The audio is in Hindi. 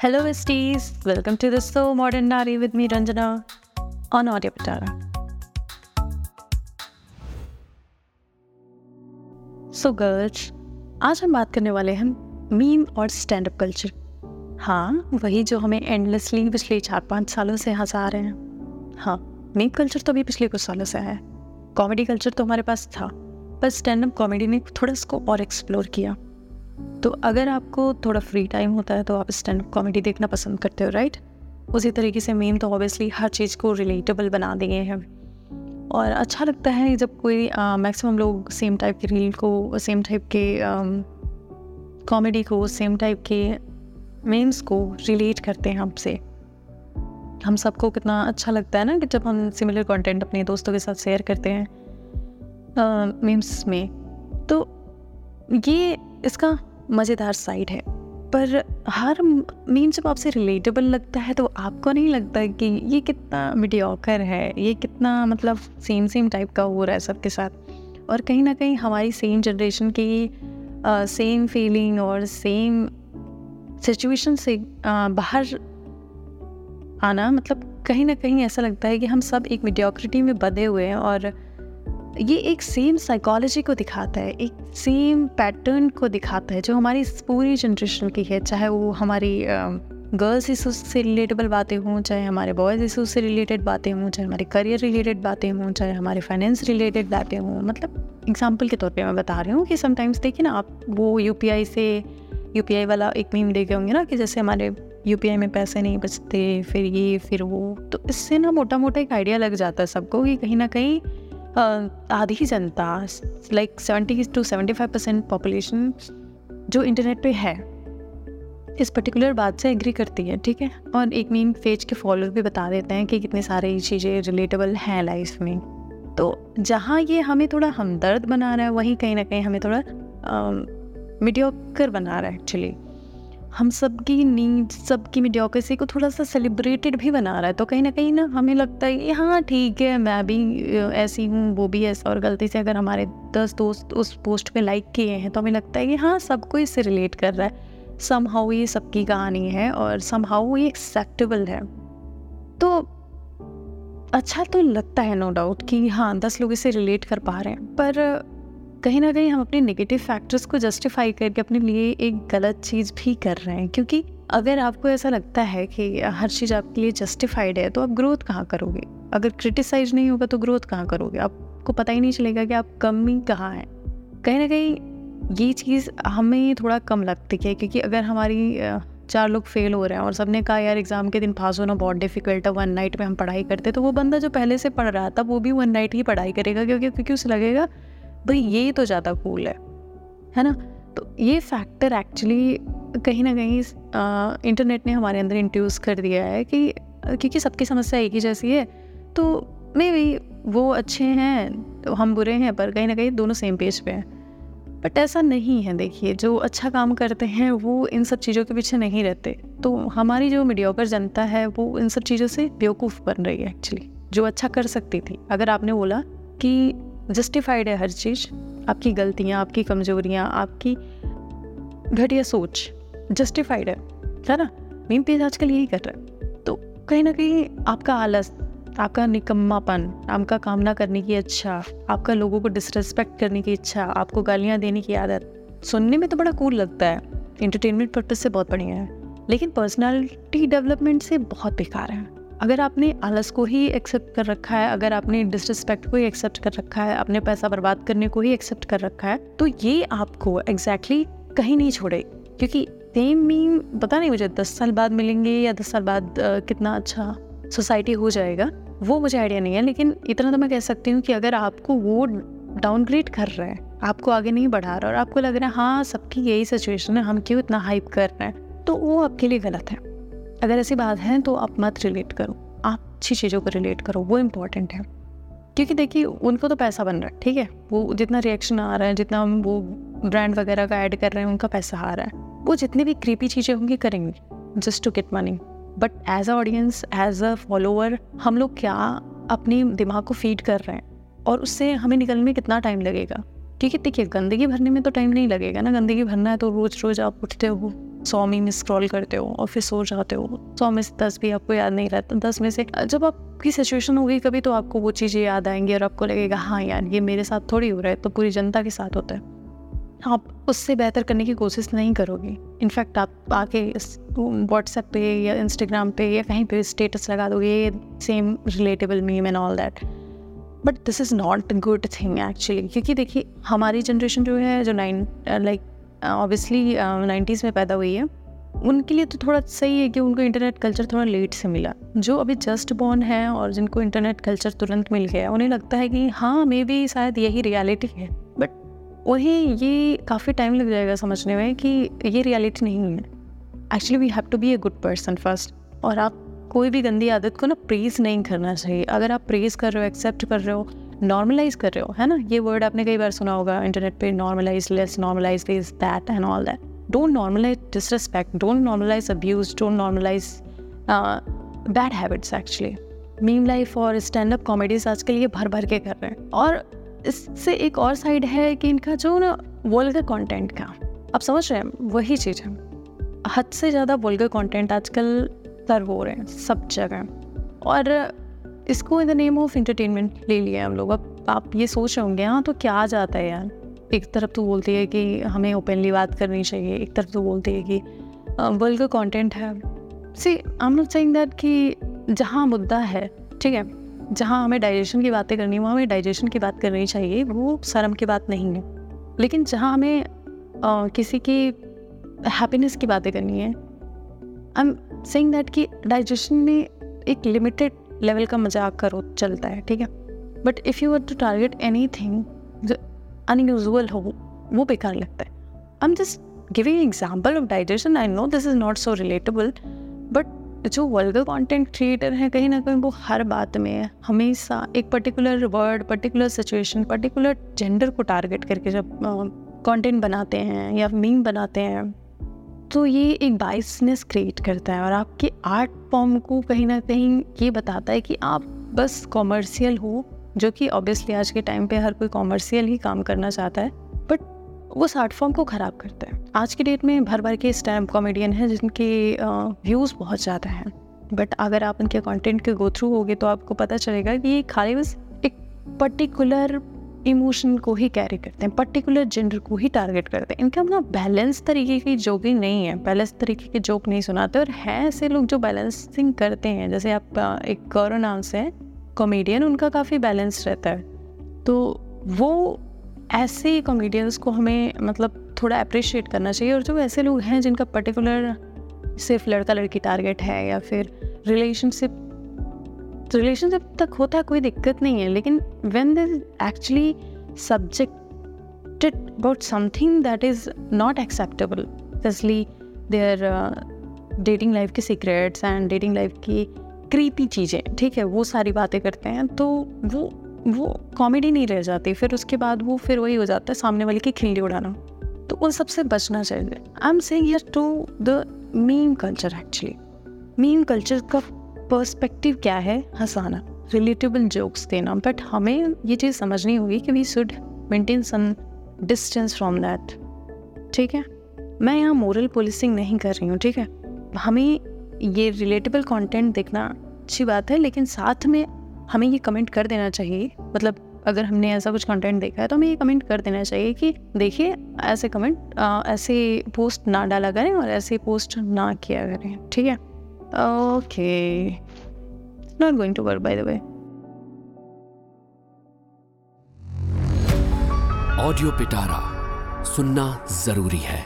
Hello, besties. Welcome to the So Modern Nari with me, Ranjana, on Audio Patara. So girls आज हम बात करने वाले हैं मीम और स्टैंड अप कल्चर हाँ वही जो हमें एंडलेसली पिछले चार पाँच सालों से हंसा रहे हैं हाँ मीम कल्चर तो अभी पिछले कुछ सालों से है कॉमेडी कल्चर तो हमारे पास था पर स्टैंड अप कॉमेडी ने थोड़ा इसको और एक्सप्लोर किया तो अगर आपको थोड़ा फ्री टाइम होता है तो आप स्टैंड कॉमेडी देखना पसंद करते हो राइट उसी तरीके से मीम तो ऑब्वियसली हर चीज़ को रिलेटेबल बना दिए हैं। और अच्छा लगता है जब कोई मैक्सिमम लोग सेम टाइप के रील को सेम टाइप के कॉमेडी को सेम टाइप के मीम्स को रिलेट करते हैं हमसे। हम सबको कितना अच्छा लगता है ना कि जब हम सिमिलर कंटेंट अपने दोस्तों के साथ शेयर करते हैं मीम्स में। तो ये इसका मज़ेदार साइड है। पर हर मीम जब आपसे रिलेटेबल लगता है तो आपको नहीं लगता कि ये कितना मीडियोकर है ये कितना मतलब सेम सेम टाइप का हो रहा है सबके साथ? और कहीं ना कहीं हमारी सेम जनरेशन की सेम फीलिंग और सेम सिचुएशन से आ, बाहर आना मतलब कहीं ना कहीं ऐसा लगता है कि हम सब एक मीडियोक्रिटी में बधे हुए हैं और ये एक सेम साइकोलॉजी को दिखाता है, एक सेम पैटर्न को दिखाता है जो हमारी पूरी जनरेशन की है, चाहे वो हमारी गर्ल्स इशूज से रिलेटेबल बातें हों, चाहे हमारे बॉयज़ इशूज से रिलेटेड बातें हों, चाहे हमारे करियर रिलेटेड बातें हों, चाहे हमारे फाइनेंस रिलेटेड बातें हों। मतलब एग्ज़ाम्पल के तौर पे मैं बता रही हूँ कि समटाइम्स देखिए ना, आप वो यूपीआई से यूपीआई वाला एक मीम देखे होंगे ना कि जैसे हमारे यूपीआई में पैसे नहीं बचते, फिर ये, फिर वो तो इससे ना मोटा मोटा एक आइडिया लग जाता है सबको कि कहीं ना कहीं आधी ही जनता like seventy two seventy five percent population जो इंटरनेट पे है, इस पर्टिकुलर बात से एग्री करती है, ठीक है? और एक मीम पेज के फॉलोअर भी बता देते हैं कि कितनी सारी चीज़ें रिलेटेबल हैं लाइफ में। तो जहाँ ये हमें थोड़ा हमदर्द बना रहा है, वहीं कहीं ना कहीं हमें थोड़ा मीडियोकर बना रहा है एक्चुअली हम सबकी नीड सबकी मीडियोक्रेसी को थोड़ा सा सेलिब्रेटेड भी बना रहा है तो कहीं ना कहीं ना हमें लगता है कि हाँ ठीक है, मैं भी ऐसी हूँ, वो भी ऐसा, और गलती से अगर हमारे दस दोस्त उस पोस्ट पे लाइक किए हैं तो हमें लगता है कि हाँ सबको इससे रिलेट कर रहा है। सम हाउ ये सबकी कहानी है, और सम हाउ ये एक्सेप्टेबल है। तो अच्छा तो लगता है नो डाउट कि हाँ दस लोग इसे रिलेट कर पा रहे हैं, पर कहीं ना कहीं हम अपने नेगेटिव फैक्टर्स को जस्टिफाई करके अपने लिए एक गलत चीज़ भी कर रहे हैं, क्योंकि अगर आपको ऐसा लगता है कि हर चीज़ आपके लिए जस्टिफाइड है तो आप ग्रोथ कहाँ करोगे? अगर क्रिटिसाइज नहीं होगा तो ग्रोथ कहाँ करोगे? आपको पता ही नहीं चलेगा कि आप कमी कहाँ है। कहीं ना कहीं ये चीज़ हमें थोड़ा कम लगती है, क्योंकि अगर हमारी चार लोग फेल हो रहे हैं और सबने कहा, यार एग्ज़ाम के दिन पास होना बहुत डिफ़िकल्ट है वन नाइट में हम पढ़ाई करते तो वो बंदा जो पहले से पढ़ रहा था वो भी वन नाइट ही पढ़ाई करेगा, क्योंकि क्योंकि उसे लगेगा भाई, ये तो ज़्यादा कूल है है ना? तो ये फैक्टर एक्चुअली कहीं ना कहीं इंटरनेट ने हमारे अंदर इंट्यूस कर दिया है कि, क्योंकि सबकी समस्या एक ही जैसी है तो मे भी वो अच्छे हैं तो हम बुरे हैं, पर कहीं ना कहीं दोनों सेम पेज पे हैं। बट ऐसा नहीं है, देखिए, जो अच्छा काम करते हैं, वो इन सब चीज़ों के पीछे नहीं रहते। तो हमारी जो मीडियोकर जनता है, वो इन सब चीज़ों से बेवकूफ़ बन रही है एक्चुअली जो अच्छा कर सकती थी। अगर आपने बोला कि जस्टिफाइड है हर चीज़। आपकी गलतियाँ, आपकी कमजोरियाँ, आपकी घटिया सोच। जस्टिफाइड है है ना? मीम पेज आजकल यही कर रहा है। तो कहीं ना कहीं आपका आलस, आपका निकम्मापन, आपका काम ना करने की इच्छा, आपका लोगों को डिसरेस्पेक्ट करने की इच्छा, आपको गालियाँ देने की आदत, सुनने में तो बड़ा कूल लगता है। इंटरटेनमेंट पर्पज से बहुत बढ़िया है। लेकिन पर्सनालिटी डेवलपमेंट से बहुत बेकार है। अगर आपने आलस को ही एक्सेप्ट कर रखा है अगर आपने डिसरिस्पेक्ट को ही एक्सेप्ट कर रखा है अपने पैसा बर्बाद करने को ही एक्सेप्ट कर रखा है तो ये आपको एग्जैक्टली exactly कहीं नहीं छोड़े। क्योंकि सेम मीम पता नहीं मुझे दस साल बाद मिलेंगे या दस साल बाद आ, कितना अच्छा सोसाइटी हो जाएगा वो मुझे आइडिया नहीं है। लेकिन इतना तो मैं कह सकती हूँ कि अगर आपको वो डाउनग्रेड कर रहा है आपको आगे नहीं बढ़ा रहा और आपको लग रहा है हाँ सबकी यही सिचुएशन है हम क्यों इतना हाइप कर रहे हैं तो वो आपके लिए गलत है। अगर ऐसी बात है तो आप मत रिलेट करो। आप अच्छी चीज़ों को रिलेट करो, वो इम्पोर्टेंट है। क्योंकि देखिए, उनको तो पैसा बन रहा है, ठीक है? वो जितना रिएक्शन आ रहा है, जितना वो ब्रांड वगैरह का ऐड कर रहे हैं, उनका पैसा आ रहा है। वो जितनी भी क्रीपी चीज़ें होंगी, करेंगे just to get money but as a audience as a follower हम लोग क्या अपने दिमाग को फ़ीड कर रहे हैं? और उससे हमें निकलने में कितना टाइम लगेगा? क्योंकि देखिए, गंदगी भरने में तो टाइम नहीं लगेगा ना। गंदगी भरना है तो रोज़ रोज़ आप उठते हो सौ में स्क्रॉल करते हो और फिर सो जाते हो। सौ में से दस भी आपको याद नहीं रहता। दस में से, जब आपकी सिचुएशन होगी कभी तो आपको वो चीज़ें याद आएँगी और आपको लगेगा हाँ यार, ये मेरे साथ थोड़ी हो रहा है। तो पूरी जनता के साथ होता है। आप उससे बेहतर करने की कोशिश नहीं करोगे। इनफैक्ट आप आके व्हाट्सएप पे या इंस्टाग्राम पे या कहीं पे स्टेटस लगा दोगे same relatable meme and all that but this is not good thing actually क्योंकि देखिए, हमारी जनरेशन जो है, जो नाइन लाइक ऑब्वियसली नाइन्टीज़ में पैदा हुई है। उनके लिए तो थोड़ा सही है कि उनको इंटरनेट कल्चर थोड़ा लेट से मिला। जो अभी जस्ट बॉर्न है और जिनको इंटरनेट कल्चर तुरंत मिल गया, उन्हें लगता है कि हाँ मे बी शायद यही रियलिटी है। बट वही ये काफ़ी टाइम लग जाएगा समझने में कि ये रियलिटी नहीं है। Actually we have to be a good person first और आप कोई भी गंदी आदत को ना प्रेज नहीं करना चाहिए। अगर आप प्रेज कर रहे हो एक्सेप्ट कर रहे हो नॉर्मलाइज कर रहे हो, है ना? ये वर्ड आपने कई बार सुना होगा इंटरनेट पे normalise less normalise this that and all that don't normalise disrespect don't normalise abuse don't normalise bad habits actually meme life और स्टैंड अप कॉमेडीज आजकल ये भर भर के कर रहे हैं। और इससे एक और साइड है कि इनका जो ना वोल्गर कंटेंट का। आप समझ रहे हैं? वही चीज़ है। हद से ज़्यादा वोल्गर कंटेंट आजकल तर हो रहे हैं, सब जगह। और इसको in the name of entertainment ले लिया हम लोग। अब आप ये सोच रहे होंगे हाँ तो क्या आ जाता है यार? एक तरफ़ तो बोलती है कि हमें ओपनली बात करनी चाहिए एक तरफ़ तो बोलती है कि वर्ल्ड का कॉन्टेंट है। See I am not saying that कि जहाँ मुद्दा है ठीक है? जहाँ हमें डाइजेशन की बातें करनी है वहाँ हमें डाइजेशन की बात करनी चाहिए वो शर्म की बात नहीं है। लेकिन जहाँ हमें आ, किसी की हैप्पीनेस की बातें करनी है आई एम सेइंग दैट कि डाइजेशन में एक लिमिटेड लेवल का मज़ाक करो चलता है, ठीक है? But if you are to target anything जो अनयूजल हो, वो बेकार लगता है। I am just giving example of digestion I know this is not so relatable but जो वर्ल्ड कॉन्टेंट क्रिएटर हैं, कहीं ना कहीं वो हर बात में हमेशा एक particular word particular situation particular gender को टारगेट करके जब कंटेंट बनाते हैं या मीम बनाते हैं तो ये एक बाइसनेस क्रिएट करता है और आपके आर्ट फॉर्म को कहीं ना कहीं ये बताता है कि आप बस कॉमर्शियल हो, जो कि ऑब्वियसली आज के टाइम पे हर कोई कॉमर्शियल ही काम करना चाहता है बट वो आर्ट फॉर्म को ख़राब करता है। आज की डेट में भर भर के स्टैम्प कॉमेडियन हैं जिनके व्यूज़ बहुत ज़्यादा हैं बट अगर आप उनके कंटेंट के गो थ्रू होगे तो आपको पता चलेगा कि ये खाली बस एक पर्टिकुलर इमोशन को ही कैरी करते हैं पर्टिकुलर जेंडर को ही टारगेट करते हैं। इनका अपना बैलेंस तरीके की जोकिंग नहीं है बैलेंस तरीके के जोक नहीं सुनाते और हैं ऐसे लोग जो बैलेंसिंग करते हैं, जैसे आप एक गौरव नाम से कॉमेडियन उनका काफ़ी बैलेंस रहता है। तो वो ऐसे कॉमेडियंस को हमें मतलब थोड़ा अप्रिशिएट करना चाहिए और जो ऐसे लोग हैं जिनका पर्टिकुलर सिर्फ़ लड़का लड़की टारगेट है या फिर रिलेशनशिप रिलेशनशिप तक होता है, कोई दिक्कत नहीं है, लेकिन when this actually subjected about something that is not acceptable specially their dating life के सीक्रेट्स एंड डेटिंग लाइफ की क्रीपी चीज़ें, ठीक है, वो सारी बातें करते हैं तो वो वो कॉमेडी नहीं रह जाती, फिर उसके बाद वो, फिर वही हो जाता है, सामने वाले की खिल्ली उड़ाना तो उन सबसे बचना चाहिए। I am saying here to the meme culture actually meme culture का पर्सपेक्टिव क्या है? हंसाना। रिलेटेबल जोक्स देना। बट हमें ये चीज़ समझनी होगी कि we should maintain some distance from that ठीक है? मैं यहाँ मोरल पुलिसिंग नहीं कर रही हूँ, ठीक है? हमें ये रिलेटेबल कंटेंट देखना अच्छी बात है, लेकिन साथ में हमें ये कमेंट कर देना चाहिए। मतलब अगर हमने ऐसा कुछ कंटेंट देखा है तो हमें ये कमेंट कर देना चाहिए कि देखिए, ऐसे कमेंट ऐसे पोस्ट ना डाला करें और ऐसे पोस्ट ना किया करें। ठीक है? Okay. It's not going to work, by the way. Audio Pitara सुनना ज़रूरी है